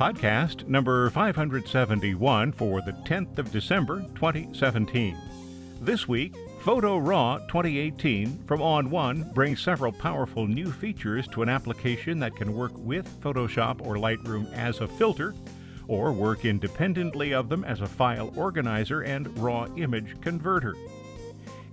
Podcast number 571 for the 10th of December 2017. This week, Photo Raw 2018 from ON1 brings several powerful new features to an application that can work with Photoshop or Lightroom as a filter, or work independently of them as a file organizer and raw image converter.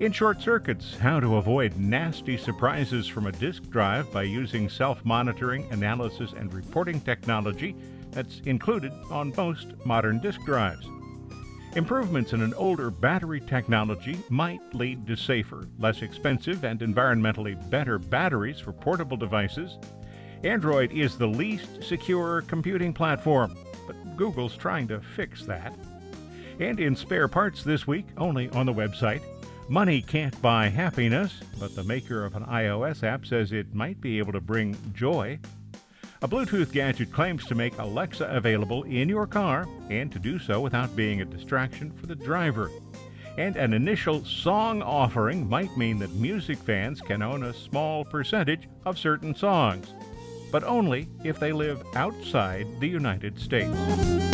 In short circuits, how to avoid nasty surprises from a disk drive by using self monitoring, analysis, and reporting technology that's included on most modern disk drives. Improvements in an older battery technology might lead to safer, less expensive, and environmentally better batteries for portable devices. Android is the least secure computing platform, but Google's trying to fix that. And in spare parts this week, only on the website, money can't buy happiness, but the maker of an iOS app says it might be able to bring joy. A Bluetooth gadget claims to make Alexa available in your car and to do so without being a distraction for the driver. And an initial song offering might mean that music fans can own a small percentage of certain songs, but only if they live outside the United States.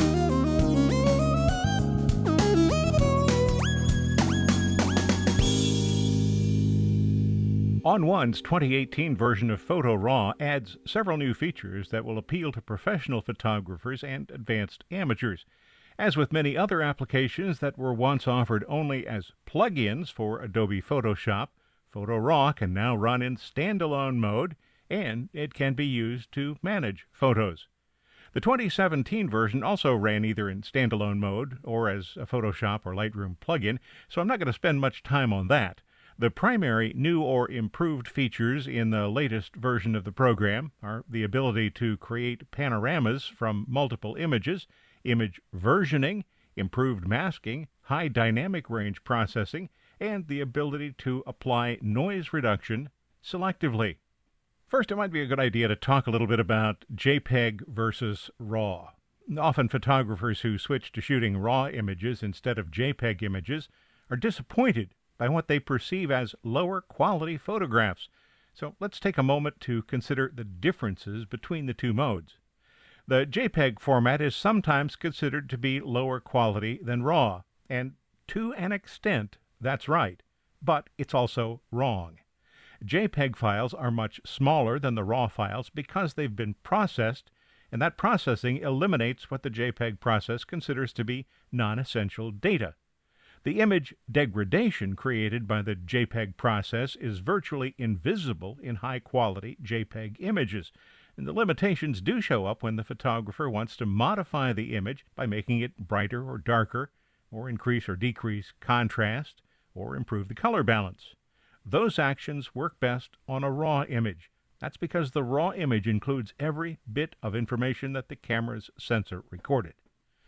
ON1's 2018 version of Photo Raw adds several new features that will appeal to professional photographers and advanced amateurs. As with many other applications that were once offered only as plugins for Adobe Photoshop, Photo Raw can now run in standalone mode and it can be used to manage photos. The 2017 version also ran either in standalone mode or as a Photoshop or Lightroom plugin, so I'm not going to spend much time on that. The primary new or improved features in the latest version of the program are the ability to create panoramas from multiple images, image versioning, improved masking, high dynamic range processing, and the ability to apply noise reduction selectively. First, it might be a good idea to talk a little bit about JPEG versus RAW. Often, photographers who switch to shooting RAW images instead of JPEG images are disappointed by what they perceive as lower quality photographs. So let's take a moment to consider the differences between the two modes. The JPEG format is sometimes considered to be lower quality than RAW, and to an extent, that's right, but it's also wrong. JPEG files are much smaller than the RAW files because they've been processed, and that processing eliminates what the JPEG process considers to be non essential data. The image degradation created by the JPEG process is virtually invisible in high quality JPEG images, and the limitations do show up when the photographer wants to modify the image by making it brighter or darker, or increase or decrease contrast, or improve the color balance. Those actions work best on a raw image. That's because the raw image includes every bit of information that the camera's sensor recorded.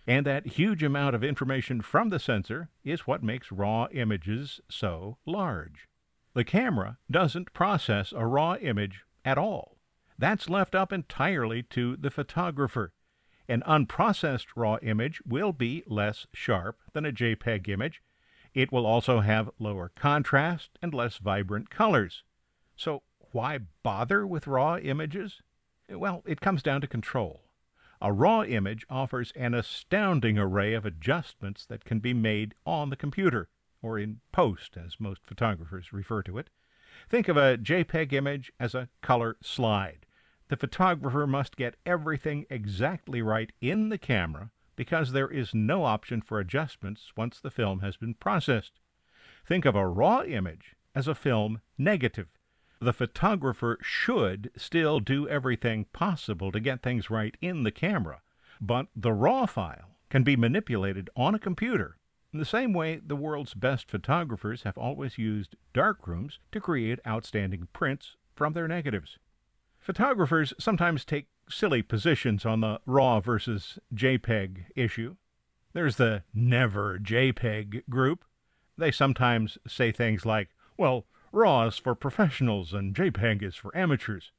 And that huge amount of information from the sensor is what makes raw images so large. The camera doesn't process a raw image at all. That's left up entirely to the photographer. An unprocessed raw image will be less sharp than a JPEG image. It will also have lower contrast and less vibrant colors. So, why bother with raw images? Well, it comes down to control. A raw image offers an astounding array of adjustments that can be made on the computer, or in post, as most photographers refer to it. Think of a JPEG image as a color slide. The photographer must get everything exactly right in the camera because there is no option for adjustments once the film has been processed. Think of a raw image as a film negative the photographer should still do everything possible to get things right in the camera, but the raw file can be manipulated on a computer in the same way the world's best photographers have always used darkrooms to create outstanding prints from their negatives. Photographers sometimes take silly positions on the RAW versus JPEG issue. There's the Never JPEG group. They sometimes say things like, well, RAW is for professionals and JPEG is for amateurs.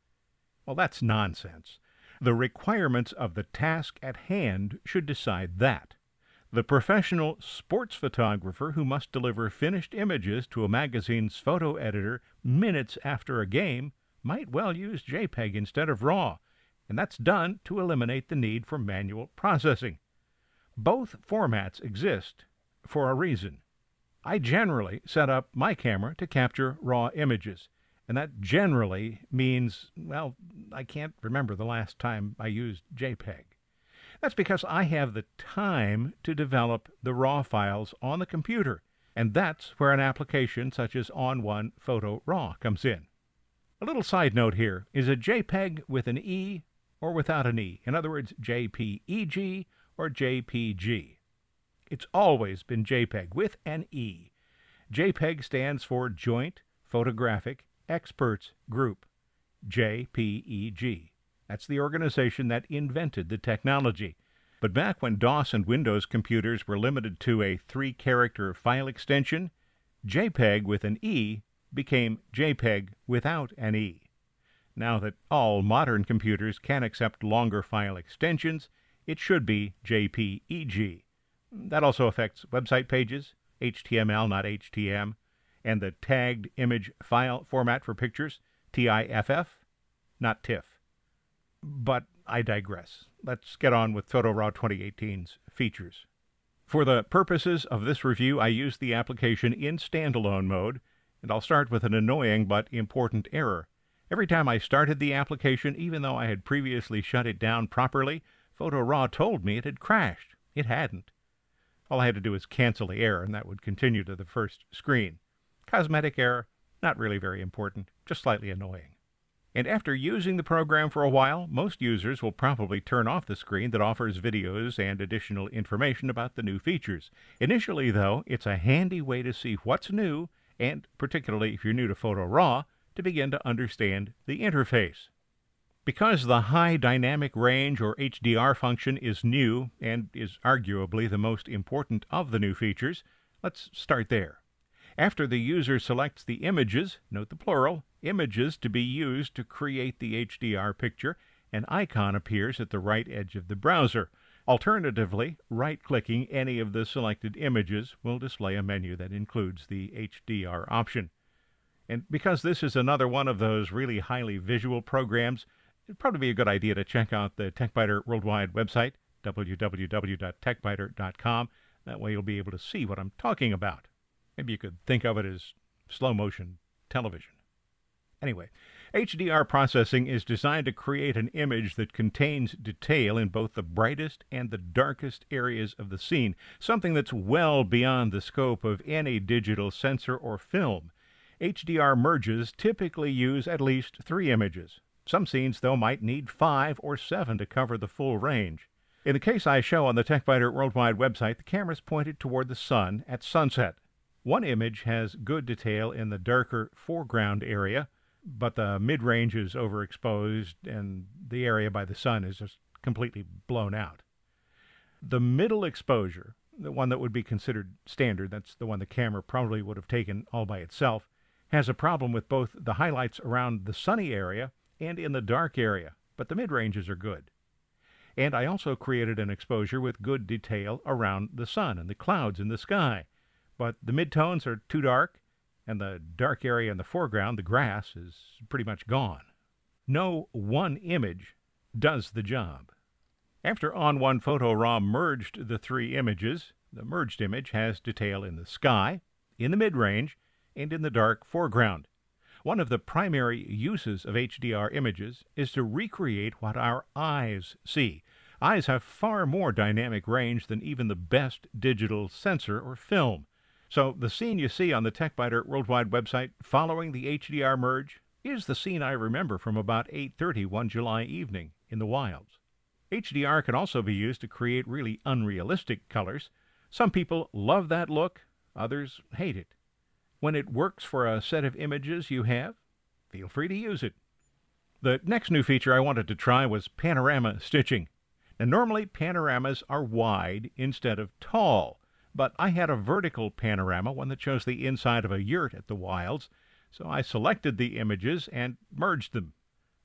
Well, that's nonsense. The requirements of the task at hand should decide that. The professional sports photographer who must deliver finished images to a magazine's photo editor minutes after a game might well use JPEG instead of RAW, and that's done to eliminate the need for manual processing. Both formats exist for a reason. I generally set up my camera to capture raw images, and that generally means, well, I can't remember the last time I used JPEG. That's because I have the time to develop the raw files on the computer, and that's where an application such as ON1 Photo RAW comes in. A little side note here is a JPEG with an E or without an E. In other words, JPEG or JPG. It's always been JPEG with an E. JPEG stands for Joint Photographic Experts Group, JPEG. That's the organization that invented the technology. But back when DOS and Windows computers were limited to a three character file extension, JPEG with an E became JPEG without an E. Now that all modern computers can accept longer file extensions, it should be JPEG. That also affects website pages, HTML, not HTM, and the tagged image file format for pictures, TIFF, not TIFF. But I digress. Let's get on with PhotoRAW 2018's features. For the purposes of this review, I used the application in standalone mode, and I'll start with an annoying but important error. Every time I started the application, even though I had previously shut it down properly, PhotoRAW told me it had crashed. It hadn't. All I had to do was cancel the error, and that would continue to the first screen. Cosmetic error, not really very important, just slightly annoying. And after using the program for a while, most users will probably turn off the screen that offers videos and additional information about the new features. Initially, though, it's a handy way to see what's new, and particularly if you're new to Photo RAW, to begin to understand the interface. Because the high dynamic range or HDR function is new and is arguably the most important of the new features, let's start there. After the user selects the images, note the plural, images to be used to create the HDR picture, an icon appears at the right edge of the browser. Alternatively, right clicking any of the selected images will display a menu that includes the HDR option. And because this is another one of those really highly visual programs, it'd probably be a good idea to check out the TechByter Worldwide website, www.techbyter.com. That way you'll be able to see what I'm talking about. Maybe you could think of it as slow motion television. Anyway, HDR processing is designed to create an image that contains detail in both the brightest and the darkest areas of the scene, something that's well beyond the scope of any digital sensor or film. HDR merges typically use at least three images, some scenes, though, might need five or seven to cover the full range. In the case I show on the TechByter Worldwide website, the camera is pointed toward the sun at sunset. One image has good detail in the darker foreground area, but the mid range is overexposed and the area by the sun is just completely blown out. The middle exposure, the one that would be considered standard, that's the one the camera probably would have taken all by itself, has a problem with both the highlights around the sunny area and in the dark area, but the mid ranges are good. And I also created an exposure with good detail around the sun and the clouds in the sky. But the midtones are too dark, and the dark area in the foreground, the grass, is pretty much gone. No one image does the job. After ON1 Photo RAW merged the three images, the merged image has detail in the sky, in the mid range, and in the dark foreground. One of the primary uses of HDR images is to recreate what our eyes see. Eyes have far more dynamic range than even the best digital sensor or film. So the scene you see on the TechByter Worldwide website following the HDR merge is the scene I remember from about 8:30 one July evening in the wilds. HDR can also be used to create really unrealistic colors. Some people love that look, others hate it. When it works for a set of images you have, feel free to use it. The next new feature I wanted to try was panorama stitching. Now, normally panoramas are wide instead of tall, but I had a vertical panorama, one that shows the inside of a yurt at the Wilds, so I selected the images and merged them.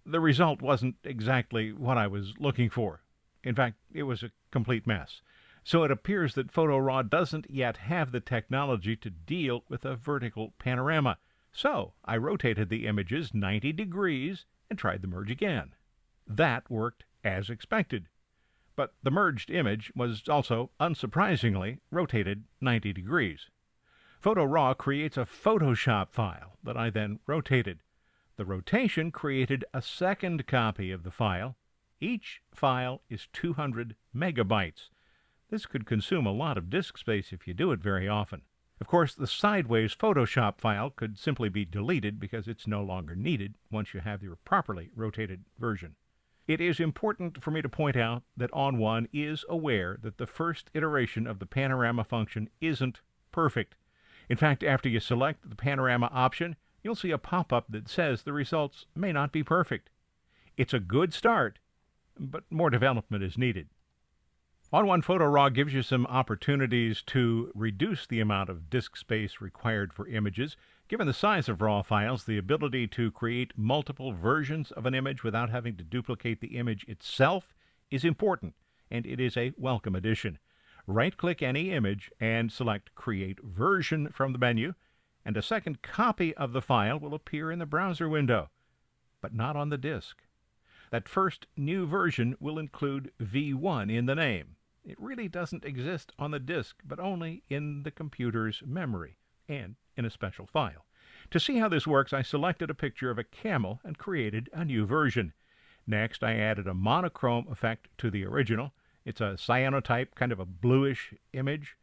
The result wasn't exactly what I was looking for. In fact, it was a complete mess. So it appears that PhotoRAW doesn't yet have the technology to deal with a vertical panorama. So I rotated the images 90 degrees and tried the merge again. That worked as expected. But the merged image was also, unsurprisingly, rotated 90 degrees. PhotoRAW creates a Photoshop file that I then rotated. The rotation created a second copy of the file. Each file is 200 megabytes. This could consume a lot of disk space if you do it very often. Of course, the sideways Photoshop file could simply be deleted because it's no longer needed once you have your properly rotated version. It is important for me to point out that ON1 is aware that the first iteration of the panorama function isn't perfect. In fact, after you select the panorama option, you'll see a pop up that says the results may not be perfect. It's a good start, but more development is needed. ON1 Photo Raw gives you some opportunities to reduce the amount of disk space required for images. Given the size of RAW files, the ability to create multiple versions of an image without having to duplicate the image itself is important, and it is a welcome addition. Right click any image and select Create Version from the menu, and a second copy of the file will appear in the browser window, but not on the disk. That first new version will include V1 in the name. It really doesn't exist on the disk, but only in the computer's memory and in a special file. To see how this works, I selected a picture of a camel and created a new version. Next, I added a monochrome effect to the original. It's a cyanotype, kind of a bluish image.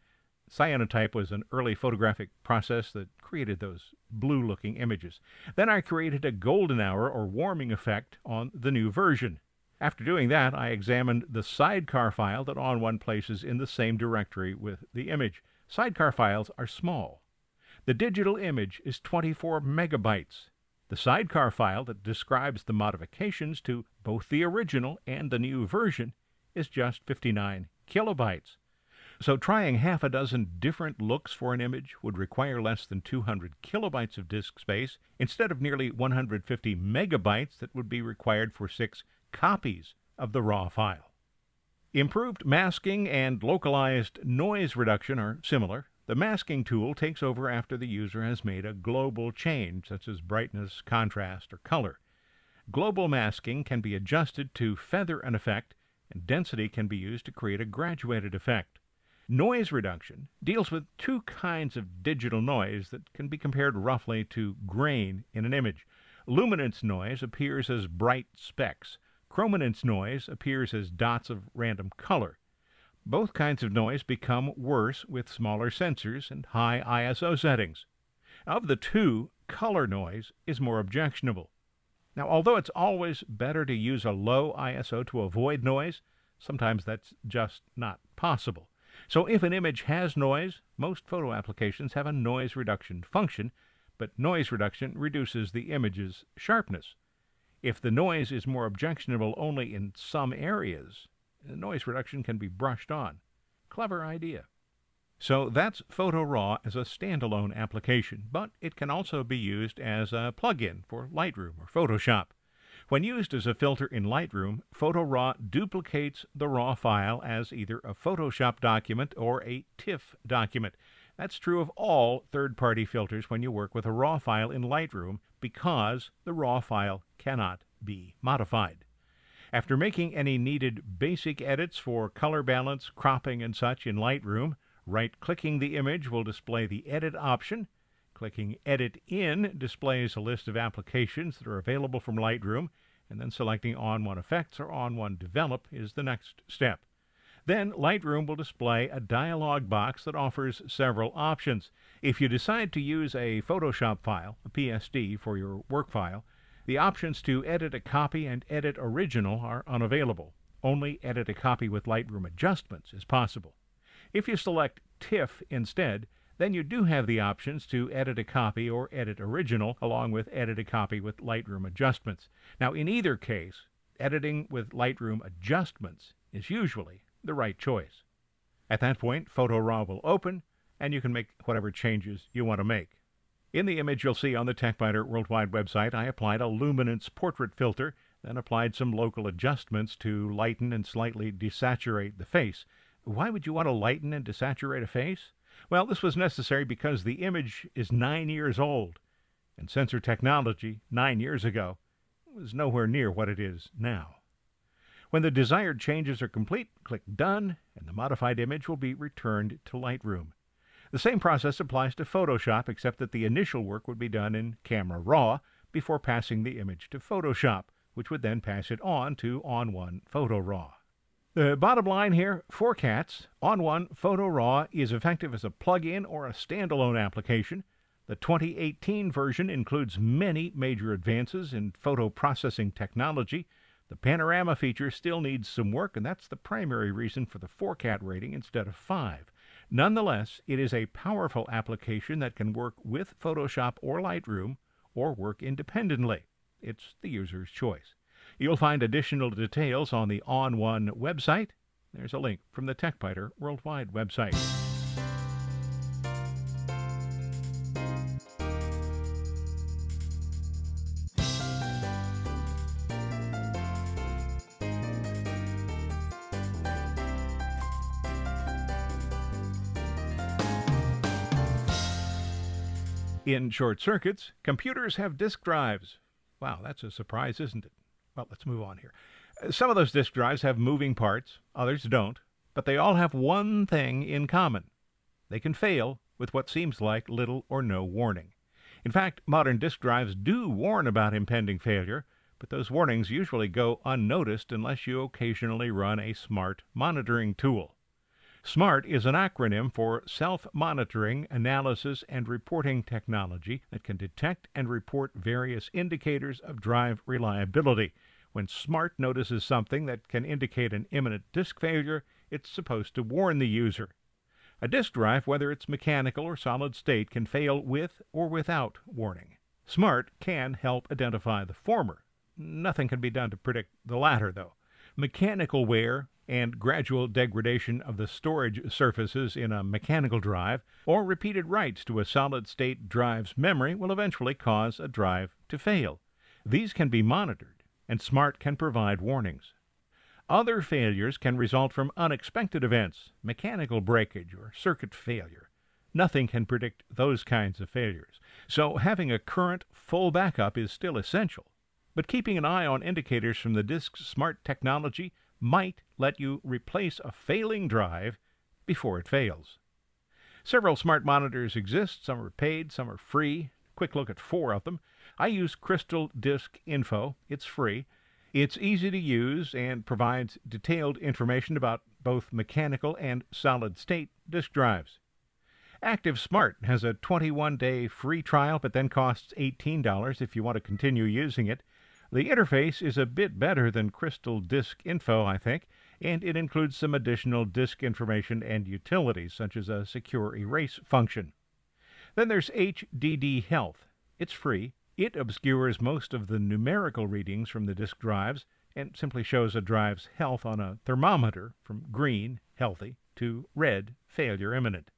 Cyanotype was an early photographic process that created those blue looking images. Then I created a golden hour or warming effect on the new version. After doing that, I examined the sidecar file that ON1 places in the same directory with the image. Sidecar files are small. The digital image is 24 megabytes. The sidecar file that describes the modifications to both the original and the new version is just 59 kilobytes. So trying half a dozen different looks for an image would require less than 200 kilobytes of disk space instead of nearly 150 megabytes that would be required for six copies of the raw file. Improved masking and localized noise reduction are similar. The masking tool takes over after the user has made a global change, such as brightness, contrast, or color. Global masking can be adjusted to feather an effect, and density can be used to create a graduated effect. Noise reduction deals with two kinds of digital noise that can be compared roughly to grain in an image. Luminance noise appears as bright specks. Chrominance noise appears as dots of random color. Both kinds of noise become worse with smaller sensors and high ISO settings. Of the two, color noise is more objectionable. Now, although it's always better to use a low ISO to avoid noise, sometimes that's just not possible. So if an image has noise, most photo applications have a noise reduction function, but noise reduction reduces the image's sharpness. If the noise is more objectionable only in some areas, noise reduction can be brushed on. Clever idea. So that's Photo Raw as a standalone application, but it can also be used as a plugin for Lightroom or Photoshop. When used as a filter in Lightroom, Photo Raw duplicates the raw file as either a Photoshop document or a TIFF document. That's true of all third party filters when you work with a raw file in Lightroom because the raw file cannot be modified. After making any needed basic edits for color balance, cropping, and such in Lightroom, right clicking the image will display the Edit option. Clicking Edit In displays a list of applications that are available from Lightroom, and then selecting ON1 Effects or ON1 Develop is the next step. Then Lightroom will display a dialog box that offers several options. If you decide to use a Photoshop file, a PSD, for your work file, the options to edit a copy and edit original are unavailable. Only edit a copy with Lightroom adjustments is possible. If you select TIFF instead, then you do have the options to edit a copy or edit original, along with edit a copy with Lightroom adjustments. Now, in either case, editing with Lightroom adjustments is usually the right choice. At that point, Photo Raw will open, and you can make whatever changes you want to make. In the image you'll see on the TechByter Worldwide website, I applied a luminance portrait filter, then applied some local adjustments to lighten and slightly desaturate the face. Why would you want to lighten and desaturate a face? Well, this was necessary because the image is nine years old, and sensor technology nine years ago was nowhere near what it is now. When the desired changes are complete, click Done, and the modified image will be returned to Lightroom. The same process applies to Photoshop, except that the initial work would be done in Camera Raw before passing the image to Photoshop, which would then pass it on to ON1 Photo Raw. The bottom line here for cats, ON1 Photo Raw is effective as a plug-in or a standalone application. The 2018 version includes many major advances in photo processing technology. The panorama feature still needs some work, and that's the primary reason for the 4CAT rating instead of 5. Nonetheless, it is a powerful application that can work with Photoshop or Lightroom or work independently. It's the user's choice. You'll find additional details on the ON1 website. There's a link from the TechByter Worldwide website. In short circuits, computers have disk drives. Wow, that's a surprise, isn't it? Well, let's move on here. Uh, some of those disk drives have moving parts, others don't, but they all have one thing in common. They can fail with what seems like little or no warning. In fact, modern disk drives do warn about impending failure, but those warnings usually go unnoticed unless you occasionally run a smart monitoring tool. SMART is an acronym for Self Monitoring, Analysis, and Reporting Technology that can detect and report various indicators of drive reliability. When SMART notices something that can indicate an imminent disk failure, it's supposed to warn the user. A disk drive, whether it's mechanical or solid state, can fail with or without warning. SMART can help identify the former. Nothing can be done to predict the latter, though. Mechanical wear and gradual degradation of the storage surfaces in a mechanical drive, or repeated writes to a solid state drive's memory will eventually cause a drive to fail. These can be monitored, and SMART can provide warnings. Other failures can result from unexpected events, mechanical breakage, or circuit failure. Nothing can predict those kinds of failures, so having a current, full backup is still essential. But keeping an eye on indicators from the disk's smart technology might let you replace a failing drive before it fails. Several smart monitors exist. Some are paid, some are free. Quick look at four of them. I use Crystal Disk Info. It's free. It's easy to use and provides detailed information about both mechanical and solid state disk drives. Active Smart has a 21 day free trial, but then costs $18 if you want to continue using it. The interface is a bit better than Crystal Disk Info, I think, and it includes some additional disk information and utilities, such as a secure erase function. Then there's HDD Health. It's free. It obscures most of the numerical readings from the disk drives and simply shows a drive's health on a thermometer from green, healthy, to red, failure imminent.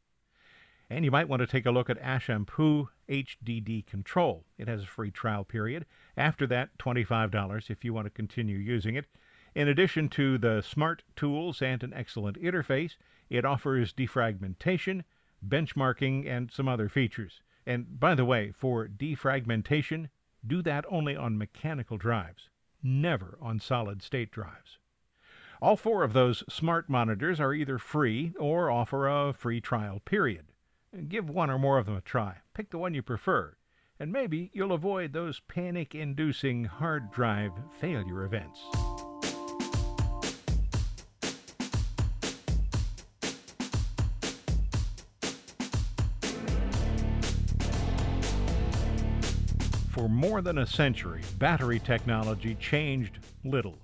And you might want to take a look at Ashampoo HDD Control. It has a free trial period. After that, $25 if you want to continue using it. In addition to the smart tools and an excellent interface, it offers defragmentation, benchmarking, and some other features. And by the way, for defragmentation, do that only on mechanical drives, never on solid state drives. All four of those smart monitors are either free or offer a free trial period. Give one or more of them a try. Pick the one you prefer, and maybe you'll avoid those panic inducing hard drive failure events. For more than a century, battery technology changed little.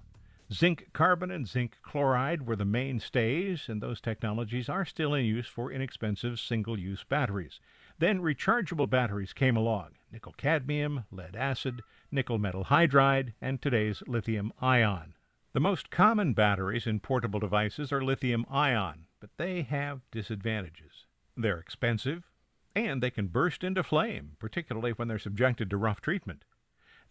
Zinc carbon and zinc chloride were the mainstays, and those technologies are still in use for inexpensive single use batteries. Then rechargeable batteries came along nickel cadmium, lead acid, nickel metal hydride, and today's lithium ion. The most common batteries in portable devices are lithium ion, but they have disadvantages. They're expensive, and they can burst into flame, particularly when they're subjected to rough treatment.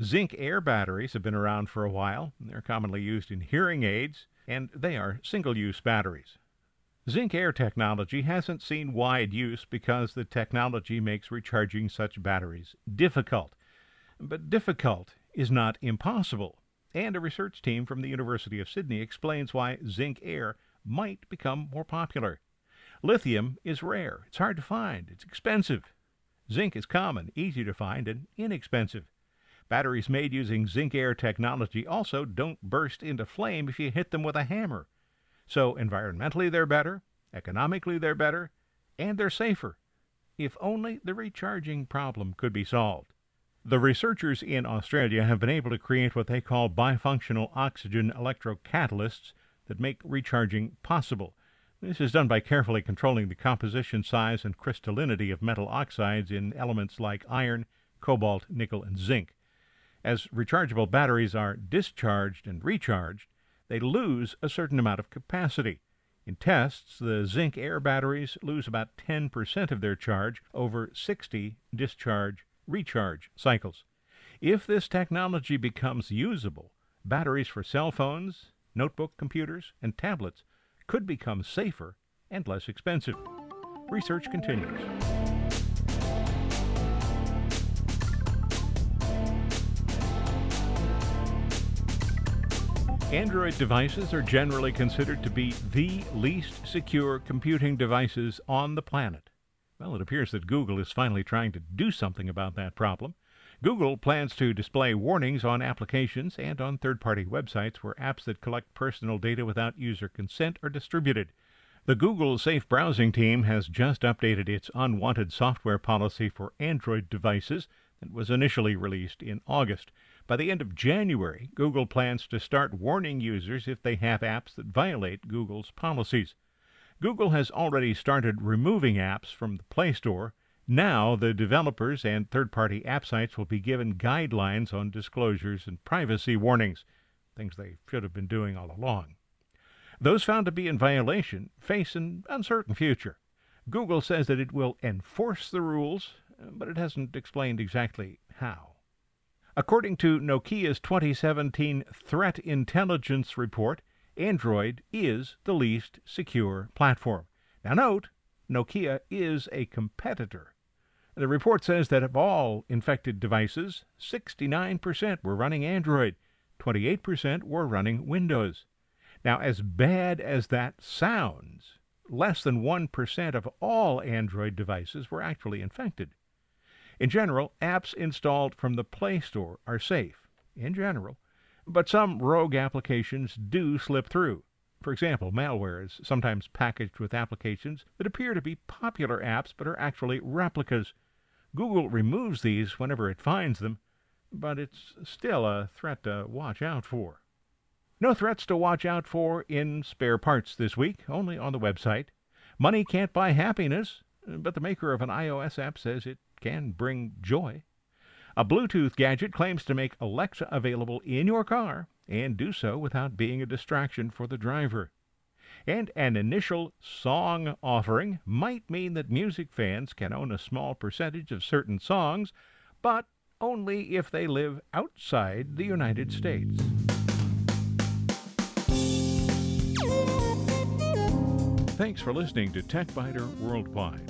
Zinc air batteries have been around for a while. They're commonly used in hearing aids, and they are single use batteries. Zinc air technology hasn't seen wide use because the technology makes recharging such batteries difficult. But difficult is not impossible, and a research team from the University of Sydney explains why zinc air might become more popular. Lithium is rare, it's hard to find, it's expensive. Zinc is common, easy to find, and inexpensive. Batteries made using zinc air technology also don't burst into flame if you hit them with a hammer. So environmentally they're better, economically they're better, and they're safer. If only the recharging problem could be solved. The researchers in Australia have been able to create what they call bifunctional oxygen electrocatalysts that make recharging possible. This is done by carefully controlling the composition, size, and crystallinity of metal oxides in elements like iron, cobalt, nickel, and zinc. As rechargeable batteries are discharged and recharged, they lose a certain amount of capacity. In tests, the zinc air batteries lose about 10% of their charge over 60 discharge recharge cycles. If this technology becomes usable, batteries for cell phones, notebook computers, and tablets could become safer and less expensive. Research continues. Android devices are generally considered to be the least secure computing devices on the planet. Well, it appears that Google is finally trying to do something about that problem. Google plans to display warnings on applications and on third party websites where apps that collect personal data without user consent are distributed. The Google Safe Browsing team has just updated its unwanted software policy for Android devices that was initially released in August. By the end of January, Google plans to start warning users if they have apps that violate Google's policies. Google has already started removing apps from the Play Store now, the developers and third party app sites will be given guidelines on disclosures and privacy warnings, things they should have been doing all along. Those found to be in violation face an uncertain future. Google says that it will enforce the rules, but it hasn't explained exactly how. According to Nokia's 2017 Threat Intelligence Report, Android is the least secure platform. Now, note, Nokia is a competitor. The report says that of all infected devices, 69% were running Android, 28% were running Windows. Now, as bad as that sounds, less than 1% of all Android devices were actually infected. In general, apps installed from the Play Store are safe, in general, but some rogue applications do slip through. For example, malware is sometimes packaged with applications that appear to be popular apps but are actually replicas. Google removes these whenever it finds them, but it's still a threat to watch out for. No threats to watch out for in spare parts this week, only on the website. Money can't buy happiness, but the maker of an iOS app says it can bring joy. A Bluetooth gadget claims to make Alexa available in your car and do so without being a distraction for the driver and an initial song offering might mean that music fans can own a small percentage of certain songs, but only if they live outside the United States. Thanks for listening to TechByter Worldwide,